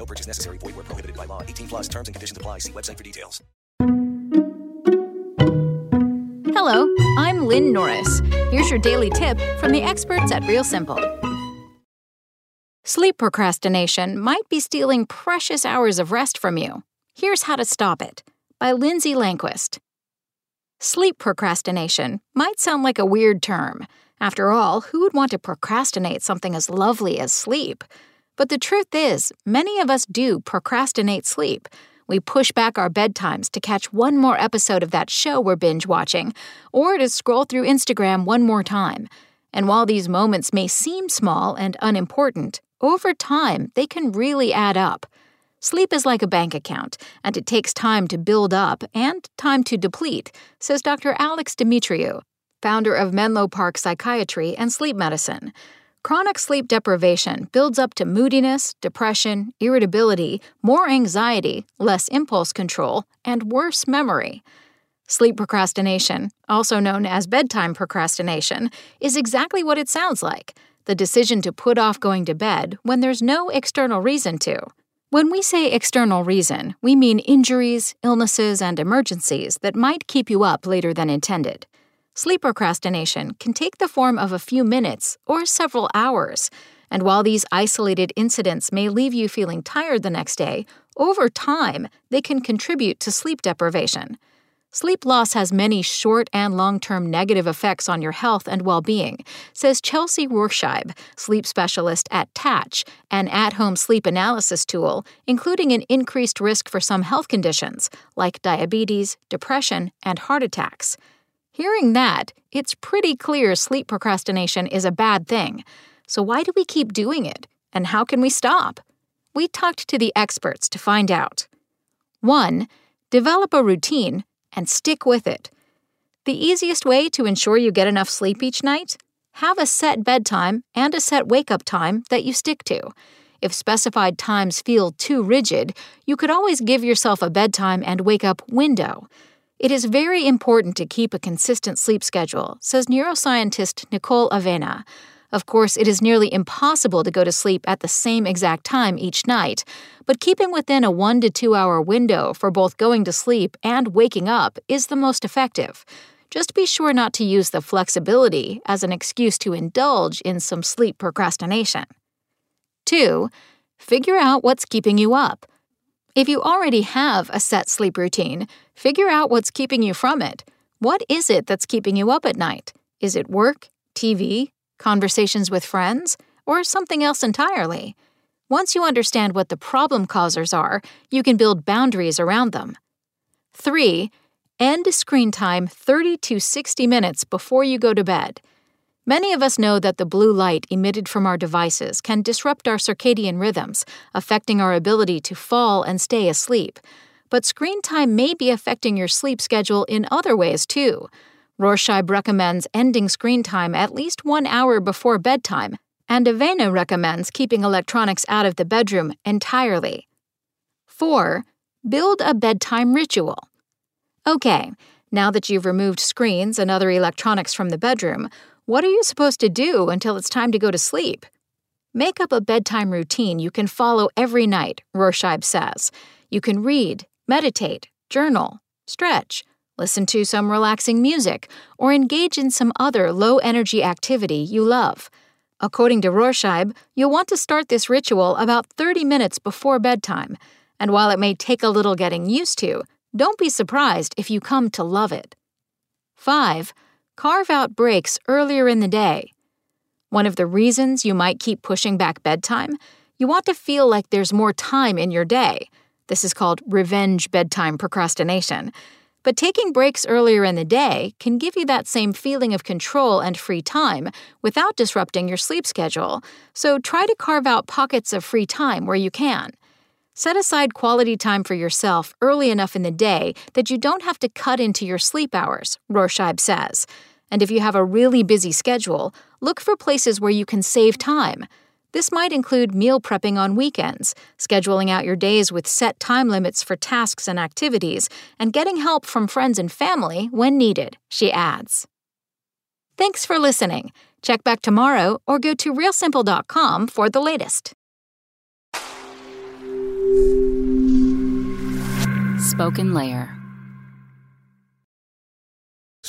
No purchase necessary. Void where prohibited by law. 18 plus terms and conditions apply. See website for details. Hello, I'm Lynn Norris. Here's your daily tip from the experts at Real Simple. Sleep procrastination might be stealing precious hours of rest from you. Here's how to stop it by Lindsay Lanquist. Sleep procrastination might sound like a weird term. After all, who would want to procrastinate something as lovely as sleep? But the truth is, many of us do procrastinate sleep. We push back our bedtimes to catch one more episode of that show we're binge watching, or to scroll through Instagram one more time. And while these moments may seem small and unimportant, over time they can really add up. Sleep is like a bank account, and it takes time to build up and time to deplete, says Dr. Alex Dimitriou, founder of Menlo Park Psychiatry and Sleep Medicine. Chronic sleep deprivation builds up to moodiness, depression, irritability, more anxiety, less impulse control, and worse memory. Sleep procrastination, also known as bedtime procrastination, is exactly what it sounds like the decision to put off going to bed when there's no external reason to. When we say external reason, we mean injuries, illnesses, and emergencies that might keep you up later than intended. Sleep procrastination can take the form of a few minutes or several hours, and while these isolated incidents may leave you feeling tired the next day, over time they can contribute to sleep deprivation. Sleep loss has many short and long term negative effects on your health and well being, says Chelsea Rohrscheib, sleep specialist at Tatch, an at home sleep analysis tool, including an increased risk for some health conditions like diabetes, depression, and heart attacks. Hearing that, it's pretty clear sleep procrastination is a bad thing. So, why do we keep doing it? And how can we stop? We talked to the experts to find out. 1. Develop a routine and stick with it. The easiest way to ensure you get enough sleep each night? Have a set bedtime and a set wake up time that you stick to. If specified times feel too rigid, you could always give yourself a bedtime and wake up window. It is very important to keep a consistent sleep schedule, says neuroscientist Nicole Avena. Of course, it is nearly impossible to go to sleep at the same exact time each night, but keeping within a one to two hour window for both going to sleep and waking up is the most effective. Just be sure not to use the flexibility as an excuse to indulge in some sleep procrastination. 2. Figure out what's keeping you up. If you already have a set sleep routine, figure out what's keeping you from it. What is it that's keeping you up at night? Is it work, TV, conversations with friends, or something else entirely? Once you understand what the problem causers are, you can build boundaries around them. 3. End screen time 30 to 60 minutes before you go to bed. Many of us know that the blue light emitted from our devices can disrupt our circadian rhythms, affecting our ability to fall and stay asleep. But screen time may be affecting your sleep schedule in other ways too. Rohrscheib recommends ending screen time at least one hour before bedtime, and Avena recommends keeping electronics out of the bedroom entirely. 4. Build a bedtime ritual. Okay, now that you've removed screens and other electronics from the bedroom, what are you supposed to do until it's time to go to sleep? Make up a bedtime routine you can follow every night, Rohrscheib says. You can read, meditate, journal, stretch, listen to some relaxing music, or engage in some other low energy activity you love. According to Rohrscheib, you'll want to start this ritual about 30 minutes before bedtime, and while it may take a little getting used to, don't be surprised if you come to love it. 5. Carve out breaks earlier in the day. One of the reasons you might keep pushing back bedtime, you want to feel like there's more time in your day. This is called revenge bedtime procrastination. But taking breaks earlier in the day can give you that same feeling of control and free time without disrupting your sleep schedule, so try to carve out pockets of free time where you can. Set aside quality time for yourself early enough in the day that you don't have to cut into your sleep hours, Rohrscheib says. And if you have a really busy schedule, look for places where you can save time. This might include meal prepping on weekends, scheduling out your days with set time limits for tasks and activities, and getting help from friends and family when needed, she adds. Thanks for listening. Check back tomorrow or go to realsimple.com for the latest. SpokenLayer.